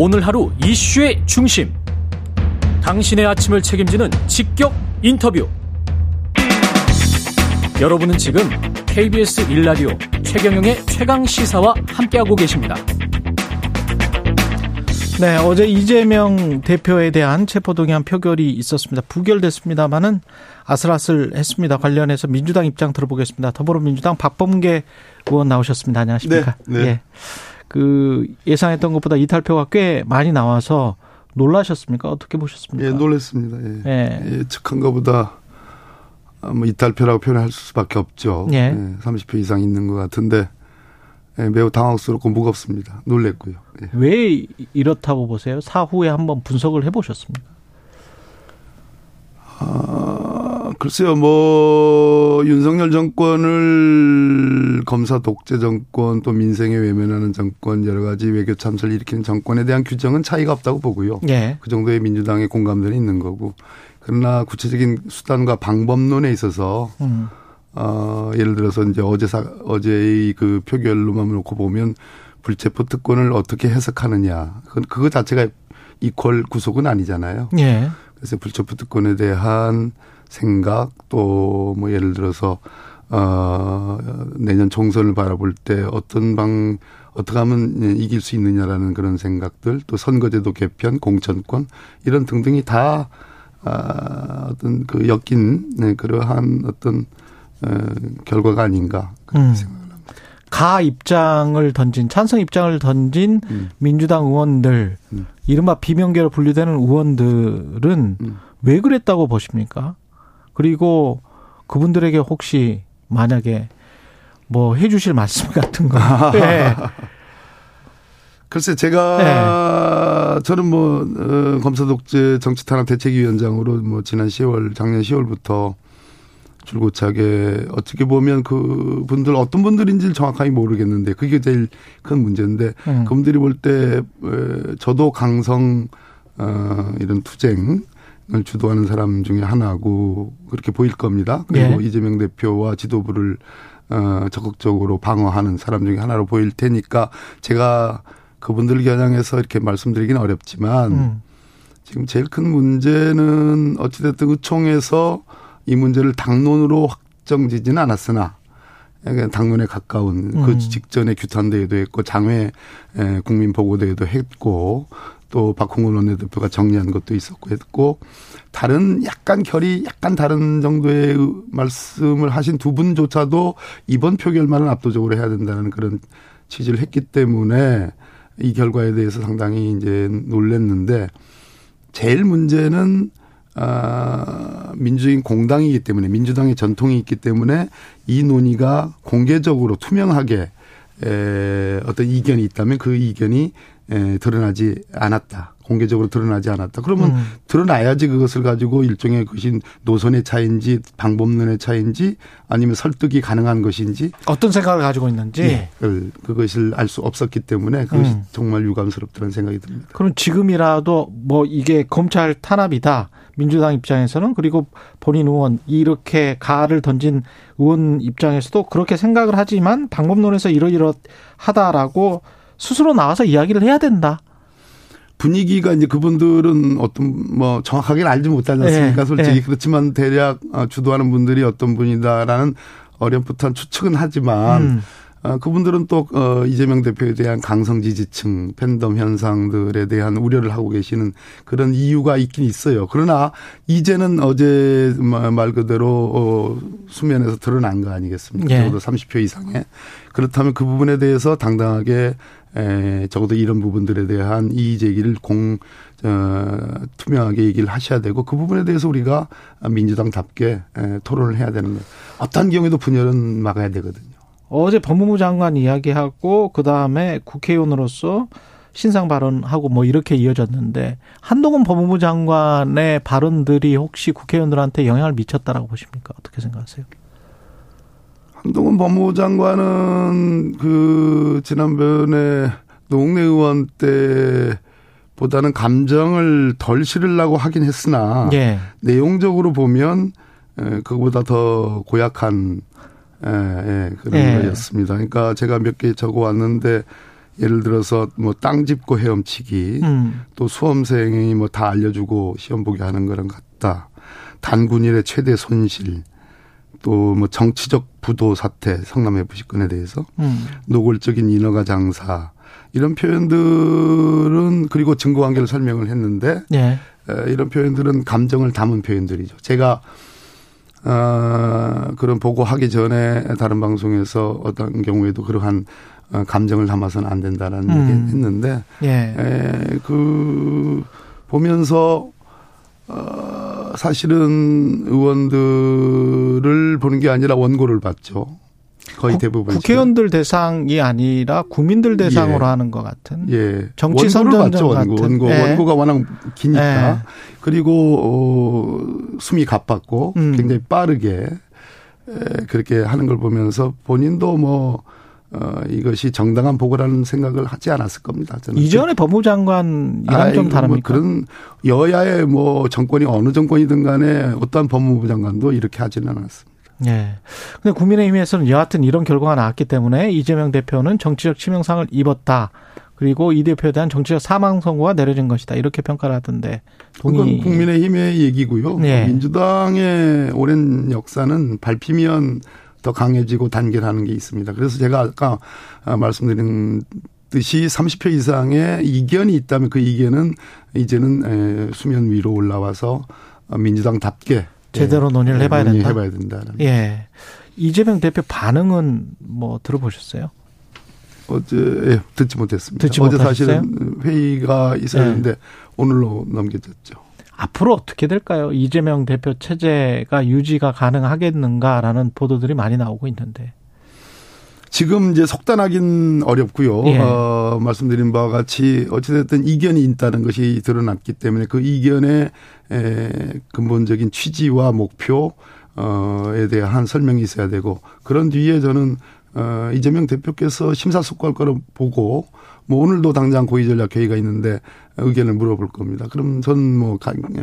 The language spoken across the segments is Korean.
오늘 하루 이슈의 중심. 당신의 아침을 책임지는 직격 인터뷰. 여러분은 지금 KBS 일라디오 최경영의 최강 시사와 함께하고 계십니다. 네, 어제 이재명 대표에 대한 체포동의안 표결이 있었습니다. 부결됐습니다만은 아슬아슬했습니다. 관련해서 민주당 입장 들어보겠습니다. 더불어민주당 박범계 의원 나오셨습니다. 안녕하십니까? 네. 네. 예. 그 예상했던 것보다 이탈표가 꽤 많이 나와서 놀라셨습니까? 어떻게 보셨습니까? 예, 놀랐습니다. 예. 예. 예측한 것보다 뭐 이탈표라고 표현할 수밖에 없죠. 예. 예 30표 이상 있는 것 같은데 예, 매우 당황스럽고 무겁습니다. 놀랬고요. 예. 왜 이렇다고 보세요? 사후에 한번 분석을 해보셨습니까? 아, 글쎄요, 뭐, 윤석열 정권을 검사 독재 정권 또 민생에 외면하는 정권 여러 가지 외교 참사를 일으키는 정권에 대한 규정은 차이가 없다고 보고요. 예. 그 정도의 민주당의 공감들이 있는 거고. 그러나 구체적인 수단과 방법론에 있어서 음. 어, 예를 들어서 이제 어제 사, 어제의 그 표결로만 놓고 보면 불체포 특권을 어떻게 해석하느냐. 그, 그거 자체가 이퀄 구속은 아니잖아요. 예. 그래서 불체포 특권에 대한 생각 또 뭐 예를 들어서 어 내년 총선을 바라볼 때 어떤 방 어떻게 하면 이길 수 있느냐라는 그런 생각들 또 선거제도 개편 공천권 이런 등등이 다 아, 어떤 그 엮인 네, 그러한 어떤 어, 결과가 아닌가 그렇게 음. 생각을 합니다. 가 입장을 던진 찬성 입장을 던진 음. 민주당 의원들 음. 이른바 비명계로 분류되는 의원들은 음. 왜 그랬다고 보십니까? 그리고 그분들에게 혹시 만약에 뭐 해주실 말씀 같은 거. 네. 글쎄 제가 저는 뭐 어, 검사 독재 정치 탄압 대책위원장으로 뭐 지난 10월 작년 10월부터 줄고차게 어떻게 보면 그 분들 어떤 분들인지를 정확하게 모르겠는데 그게 제일 큰 문제인데 음. 그분들이 볼 때 저도 강성 어 이런 투쟁 을 주도하는 사람 중에 하나고 그렇게 보일 겁니다. 그리고 예. 이재명 대표와 지도부를 어 적극적으로 방어하는 사람 중에 하나로 보일 테니까 제가 그분들 겨냥해서 이렇게 말씀드리기는 어렵지만 음. 지금 제일 큰 문제는 어찌됐든 의총에서 이 문제를 당론으로 확정지지는 않았으나 당론에 가까운 그 음. 직전에 규탄대회도 했고 장외 에, 국민보고대회도 했고 또 박홍근 원내대표가 정리한 것도 있었고 했고 다른 약간 결이 약간 다른 정도의 말씀을 하신 두 분조차도 이번 표결만은 압도적으로 해야 된다는 그런 취지를 했기 때문에 이 결과에 대해서 상당히 이제 놀랬는데 제일 문제는 아, 민주인 공당이기 때문에 민주당의 전통이 있기 때문에 이 논의가 공개적으로 투명하게 에, 어떤 이견이 있다면 그 이견이 에, 드러나지 않았다. 공개적으로 드러나지 않았다. 그러면 음. 드러나야지 그것을 가지고 일종의 것이 노선의 차이인지 방법론의 차이인지 아니면 설득이 가능한 것인지 어떤 생각을 가지고 있는지. 예, 그- 그것을 알 수 없었기 때문에 그것이 음. 정말 유감스럽다는 생각이 듭니다. 그럼 지금이라도 뭐 이게 검찰 탄압이다. 민주당 입장에서는 그리고 본인 의원 이렇게 가를 던진 의원 입장에서도 그렇게 생각을 하지만 방법론에서 이러이러하다라고 스스로 나와서 이야기를 해야 된다. 분위기가 이제 그분들은 어떤 뭐 정확하게는 알지 못하지 않습니까? 예, 솔직히 예. 그렇지만 대략 어, 주도하는 분들이 어떤 분이다라는 어렴풋한 추측은 하지만 음. 어, 그분들은 또 어, 이재명 대표에 대한 강성 지지층 팬덤 현상들에 대한 우려를 하고 계시는 그런 이유가 있긴 있어요. 그러나 이제는 어제 마- 말 그대로 어, 수면에서 드러난 거 아니겠습니까? 예. 적어도 30표 이상의 그렇다면 그 부분에 대해서 당당하게 에, 적어도 이런 부분들에 대한 이의 제기를 공 어, 투명하게 얘기를 하셔야 되고 그 부분에 대해서 우리가 민주당답게 에, 토론을 해야 되는 거예요. 어떤 경우에도 분열은 막아야 되거든요. 어제 법무부 장관 이야기하고 그 다음에 국회의원으로서 신상 발언하고 뭐 이렇게 이어졌는데 한동훈 법무부 장관의 발언들이 혹시 국회의원들한테 영향을 미쳤다라고 보십니까? 어떻게 생각하세요? 한동훈 법무부 장관은 그 지난번에 노웅래 의원 때 보다는 감정을 덜 실으려고 하긴 했으나 예. 내용적으로 보면 에, 그거보다 더 고약한 에, 예, 그런 예. 거였습니다. 그러니까 제가 몇 개 적어 왔는데 예를 들어서 뭐 땅 짚고 헤엄치기 음. 또 수험생이 뭐 다 알려주고 시험 보게 하는 거랑 같다. 단군일의 최대 손실 또 뭐 정치적 부도 사태 성남의 부식건에 대해서 음. 노골적인 인허가 장사 이런 표현들은 그리고 증거 관계를 설명을 했는데 예. 에, 이런 표현들은 감정을 담은 표현들이죠. 제가 어, 그런 보고하기 전에 다른 방송에서 어떤 경우에도 그러한 어, 감정을 담아서는 안 된다라는 음. 얘기 했는데 예. 에, 그 보면서 어, 사실은 의원들을 보는 게 아니라 원고를 봤죠. 거의 국- 대부분 국회의원들 대상이 아니라 국민들 대상으로 예. 하는 것 같은. 예. 정치 선전전 원고. 같은. 원고. 예. 원고가 워낙 기니까. 예. 그리고, 어, 숨이 가빴고 음. 굉장히 빠르게 에, 그렇게 하는 걸 보면서 본인도 뭐, 어, 이것이 정당한 보고라는 생각을 하지 않았을 겁니다. 저는. 이전에 법무장관이랑 좀 아이고, 뭐 다릅니까? 그런 여야의 뭐 정권이 어느 정권이든 간에 어떠한 법무부 장관도 이렇게 하지는 않았습니다. 예. 근데 국민의힘에서는 여하튼 이런 결과가 나왔기 때문에 이재명 대표는 정치적 치명상을 입었다. 그리고 이 대표에 대한 정치적 사망 선고가 내려진 것이다. 이렇게 평가를 하던데 동의. 그건 국민의힘의 얘기고요. 네. 민주당의 오랜 역사는 밟히면 더 강해지고 단결하는 게 있습니다. 그래서 제가 아까 아, 말씀드린 듯이 30표 이상의 이견이 있다면 그 이견은 이제는 에, 수면 위로 올라와서 어, 민주당답게 제대로 논의를 예, 해봐야 된다. 논의해봐야 된다는. 예. 이재명 대표 반응은 뭐 들어보셨어요? 어제 예, 듣지 못했습니다. 듣지 어제 못하셨어요? 사실은 회의가 있었는데 오늘로 넘겨졌죠. 앞으로 어떻게 될까요? 이재명 대표 체제가 유지가 가능하겠는가라는 보도들이 많이 나오고 있는데. 지금 이제 속단하긴 어렵고요. 예. 어, 말씀드린 바와 같이 어찌됐든 이견이 있다는 것이 드러났기 때문에 그 이견의 에, 근본적인 취지와 목표 어에 대한 설명이 있어야 되고 그런 뒤에 저는 어 이재명 대표께서 심사숙고할 거로 보고 뭐 오늘도 당장 고위전략 회의가 있는데 의견을 물어볼 겁니다. 그럼 저는 뭐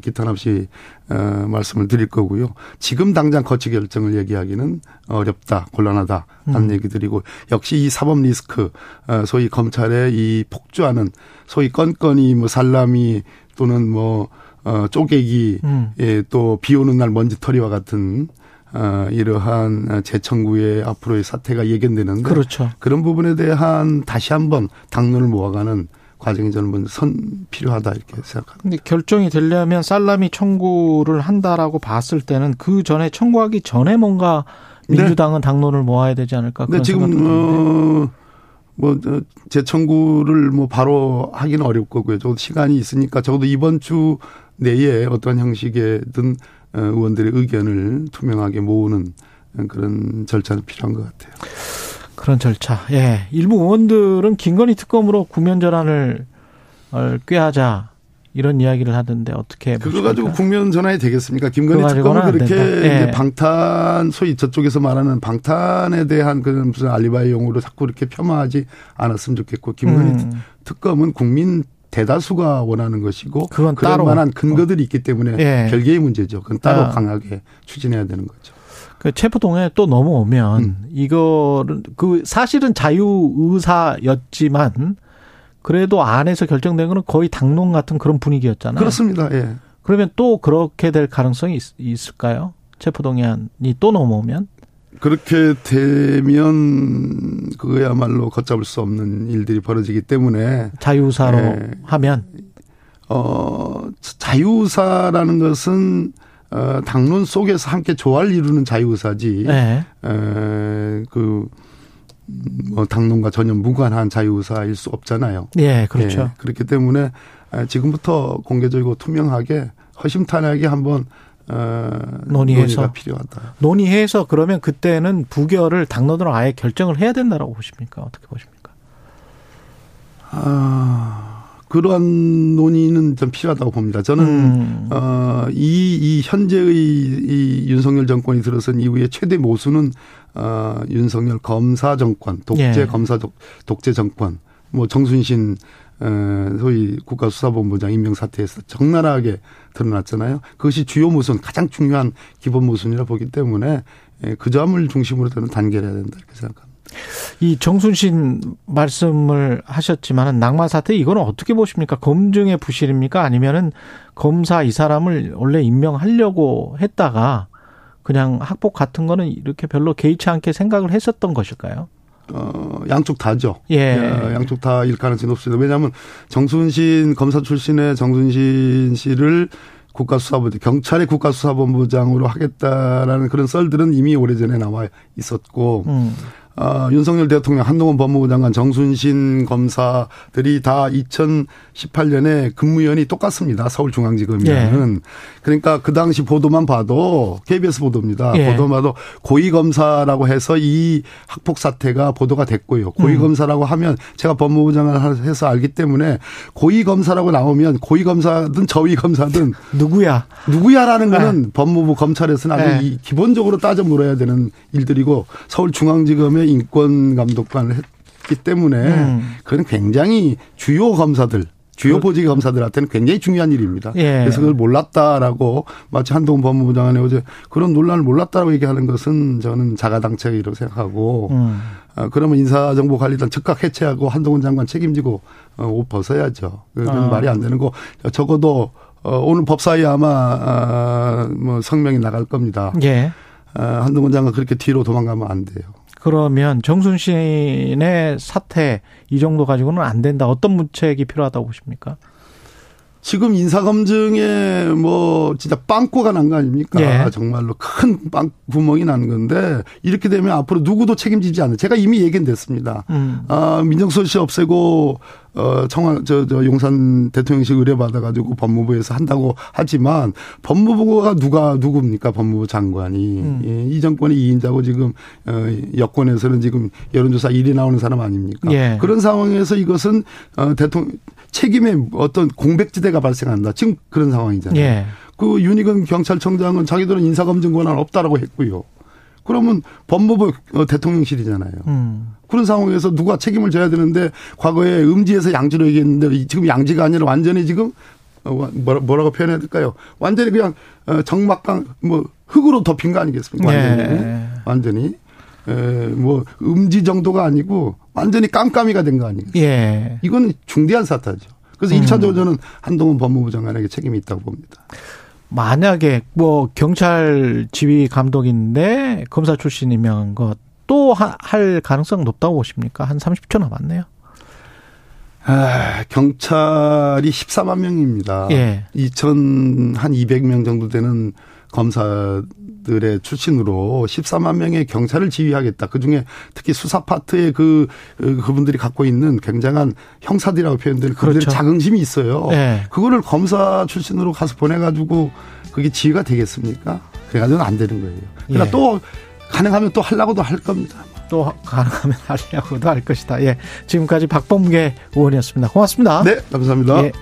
기탄 없이 어 말씀을 드릴 거고요. 지금 당장 거치 결정을 얘기하기는 어렵다, 곤란하다 하는 음. 얘기 드리고 역시 이 사법 리스크 어 소위 검찰의 이 폭주하는 소위 건건이 뭐 살라미 또는 뭐 어, 쪼개기, 음. 예, 또 비 오는 날 먼지털이와 같은, 어, 이러한 재청구의 앞으로의 사태가 예견되는데. 그렇죠. 그런 부분에 대한 다시 한번 당론을 모아가는 과정이 저는 먼저 선 필요하다 이렇게 생각합니다. 근데 결정이 되려면 살라미 청구를 한다라고 봤을 때는 그 전에 청구하기 전에 뭔가 민주당은 당론을 모아야 되지 않을까 그런 드는데. 지금, 어, 뭐, 저, 재청구를 뭐 바로 하기는 거고요. 적어도 시간이 있으니까 적어도 이번 주 내에 어떠한 형식이든 어, 의원들의 의견을 투명하게 모으는 그런 절차는 필요한 것 같아요. 그런 절차. 예. 일부 의원들은 김건희 특검으로 국면 전환을 어, 꾀하자 이런 이야기를 하던데 어떻게 그거? 가지고 국면 전환이 되겠습니까? 김건희 특검은 안 그렇게. 예. 방탄 소위 저쪽에서 말하는 방탄에 대한 그런 무슨 알리바이용으로 자꾸 이렇게 폄하하지 않았으면 좋겠고 김건희 음. 특검은 국민 대다수가 원하는 것이고 그건 그럴 따로. 만한 근거들이 있기 때문에 예. 별개의 문제죠. 그건 따로 아. 강하게 추진해야 되는 거죠. 그 체포동에 또 넘어오면 음. 이거를 그 사실은 자유 의사였지만 그래도 안에서 결정된 거는 거의 당론 같은 그런 분위기였잖아요. 그렇습니다. 예. 그러면 또 그렇게 될 가능성이 있, 을까요 체포동의안이 또 넘어오면 그렇게 되면 그거야말로 걷잡을 수 없는 일들이 벌어지기 때문에 자유사로 예. 하면 어 자유사라는 것은 어 당론 속에서 함께 조화를 이루는 자유사지. 네. 에 그 뭐 당론과 전혀 무관한 자유사일 수 없잖아요. 예, 그렇죠. 예, 그렇기 때문에 지금부터 공개적이고 투명하게 허심탄회하게 한번 어, 논의해서. 논의가 필요하다. 논의해서 그러면 그때는 부결을 당론으로 아예 결정을 해야 된다라고 보십니까? 어떻게 보십니까? 아, 그러한 논의는 좀 필요하다고 봅니다. 저는 음. 어, 이, 이 현재의 이 윤석열 정권이 들어선 이후에 최대 모수는 어, 윤석열 검사 정권, 독재 예. 검사 독, 독재 정권, 뭐 정순신 어, 소위 국가수사본부장 임명 사태에서 적나라하게 드러났잖아요. 그것이 주요 모순, 가장 중요한 기본 모순이라 보기 때문에 예, 그 점을 중심으로 저는 단결해야 된다 이렇게 생각합니다. 이 정순신 말씀을 하셨지만은 낙마 사태 이거는 어떻게 보십니까? 검증의 부실입니까? 아니면은 검사 이 사람을 원래 임명하려고 했다가 그냥 학폭 같은 거는 이렇게 별로 개의치 않게 생각을 했었던 것일까요? 어, 양쪽 다죠. 예. 예, 양쪽 다일 가능성이 높습니다. 왜냐하면 정순신 검사 출신의 정순신 씨를 국가수사본부 경찰의 국가수사본부장으로 하겠다라는 그런 썰들은 이미 오래전에 나와 있었고 음. 어, 윤석열 대통령, 한동훈 법무부 장관, 정순신 검사들이 다 2018년에 근무연이 똑같습니다. 서울중앙지검이라는. 예. 그러니까 그 당시 보도만 봐도 KBS 보도입니다. 예. 보도만 봐도 고위검사라고 해서 이 학폭 사태가 보도가 됐고요. 고위검사라고 하면 제가 법무부 장관을 해서 알기 때문에 고위검사라고 나오면 고위검사든 저위검사든 누구야? 누구야라는 거는 네. 법무부 검찰에서는 아주 네. 기본적으로 따져 물어야 되는 일들이고 서울중앙지검의 인권 감독관을 했기 때문에 음. 그건 굉장히 주요 검사들 주요 그 보직 검사들한테는 굉장히 중요한 일입니다. 예. 그래서 그걸 몰랐다라고 마치 한동훈 법무부 장관이 어제 그런 논란을 몰랐다라고 얘기하는 것은 저는 자가당착이라고 생각하고 음. 어, 그러면 인사정보관리단 즉각 해체하고 한동훈 장관 책임지고 어, 옷 벗어야죠. 그건 아. 말이 안 되는 거 적어도 어, 오늘 법사위 아마 아, 뭐 성명이 나갈 겁니다. 예. 아, 한동훈 장관 그렇게 뒤로 도망가면 안 돼요. 그러면 정순신의 사태 이 정도 가지고는 안 된다. 어떤 문책이 필요하다고 보십니까? 지금 인사검증에 뭐 진짜 빵꾸가 난 거 아닙니까? 예. 정말로 큰 빵 구멍이 난 건데 이렇게 되면 앞으로 누구도 책임지지 않는 제가 이미 얘기했습니다. 음. 아, 민정수석실 없애고 어 청와 저, 저 용산 대통령실 의뢰 받아가지고 법무부에서 한다고 하지만 법무부가 누가 누굽니까 법무부 장관이 음. 예, 이 정권의 2인자고 지금 어 여권에서는 지금 여론조사 1위 나오는 사람 아닙니까? 예. 그런 상황에서 이것은 어 대통령 책임의 어떤 공백지대가 발생한다. 지금 그런 상황이잖아요. 예. 그 윤희근 경찰청장은 자기들은 인사검증 권한 없다라고 했고요. 그러면 법무부 어, 대통령실이잖아요. 음. 그런 상황에서 누가 책임을 져야 되는데 과거에 음지에서 양지로 얘기했는데 지금 양지가 아니라 완전히 지금 어, 뭐라고 표현해야 될까요? 완전히 그냥 어, 정막강 뭐 흙으로 덮인 거 아니겠습니까? 완전히 네. 완전히 에, 뭐 음지 정도가 아니고 완전히 깜깜이가 된 거 아니겠어요? 예. 이건 중대한 사태죠. 그래서 음. 1차적으로 저는 한동훈 법무부 장관에게 책임이 있다고 봅니다. 만약에 뭐 경찰 지휘 감독인데 검사 출신 임명한 것 또 할 가능성 높다고 보십니까? 한 30초 남았네요. 아, 경찰이 14만 명입니다. 예. 2천 한 200명 정도 되는 검사들의 출신으로 14만 명의 경찰을 지휘하겠다. 그 중에 특히 수사 파트의 그, 그분들이 갖고 있는 굉장한 형사들이라고 표현되는 그들의 그렇죠. 자긍심이 있어요. 네. 그거를 검사 출신으로 가서 보내가지고 그게 지휘가 되겠습니까? 그래가지고는 안 되는 거예요. 그러나 예. 또 가능하면 또 하려고도 할 겁니다. 또 가능하면 하려고도 할 것이다. 예. 지금까지 박범계 의원이었습니다. 고맙습니다. 네, 감사합니다. 예.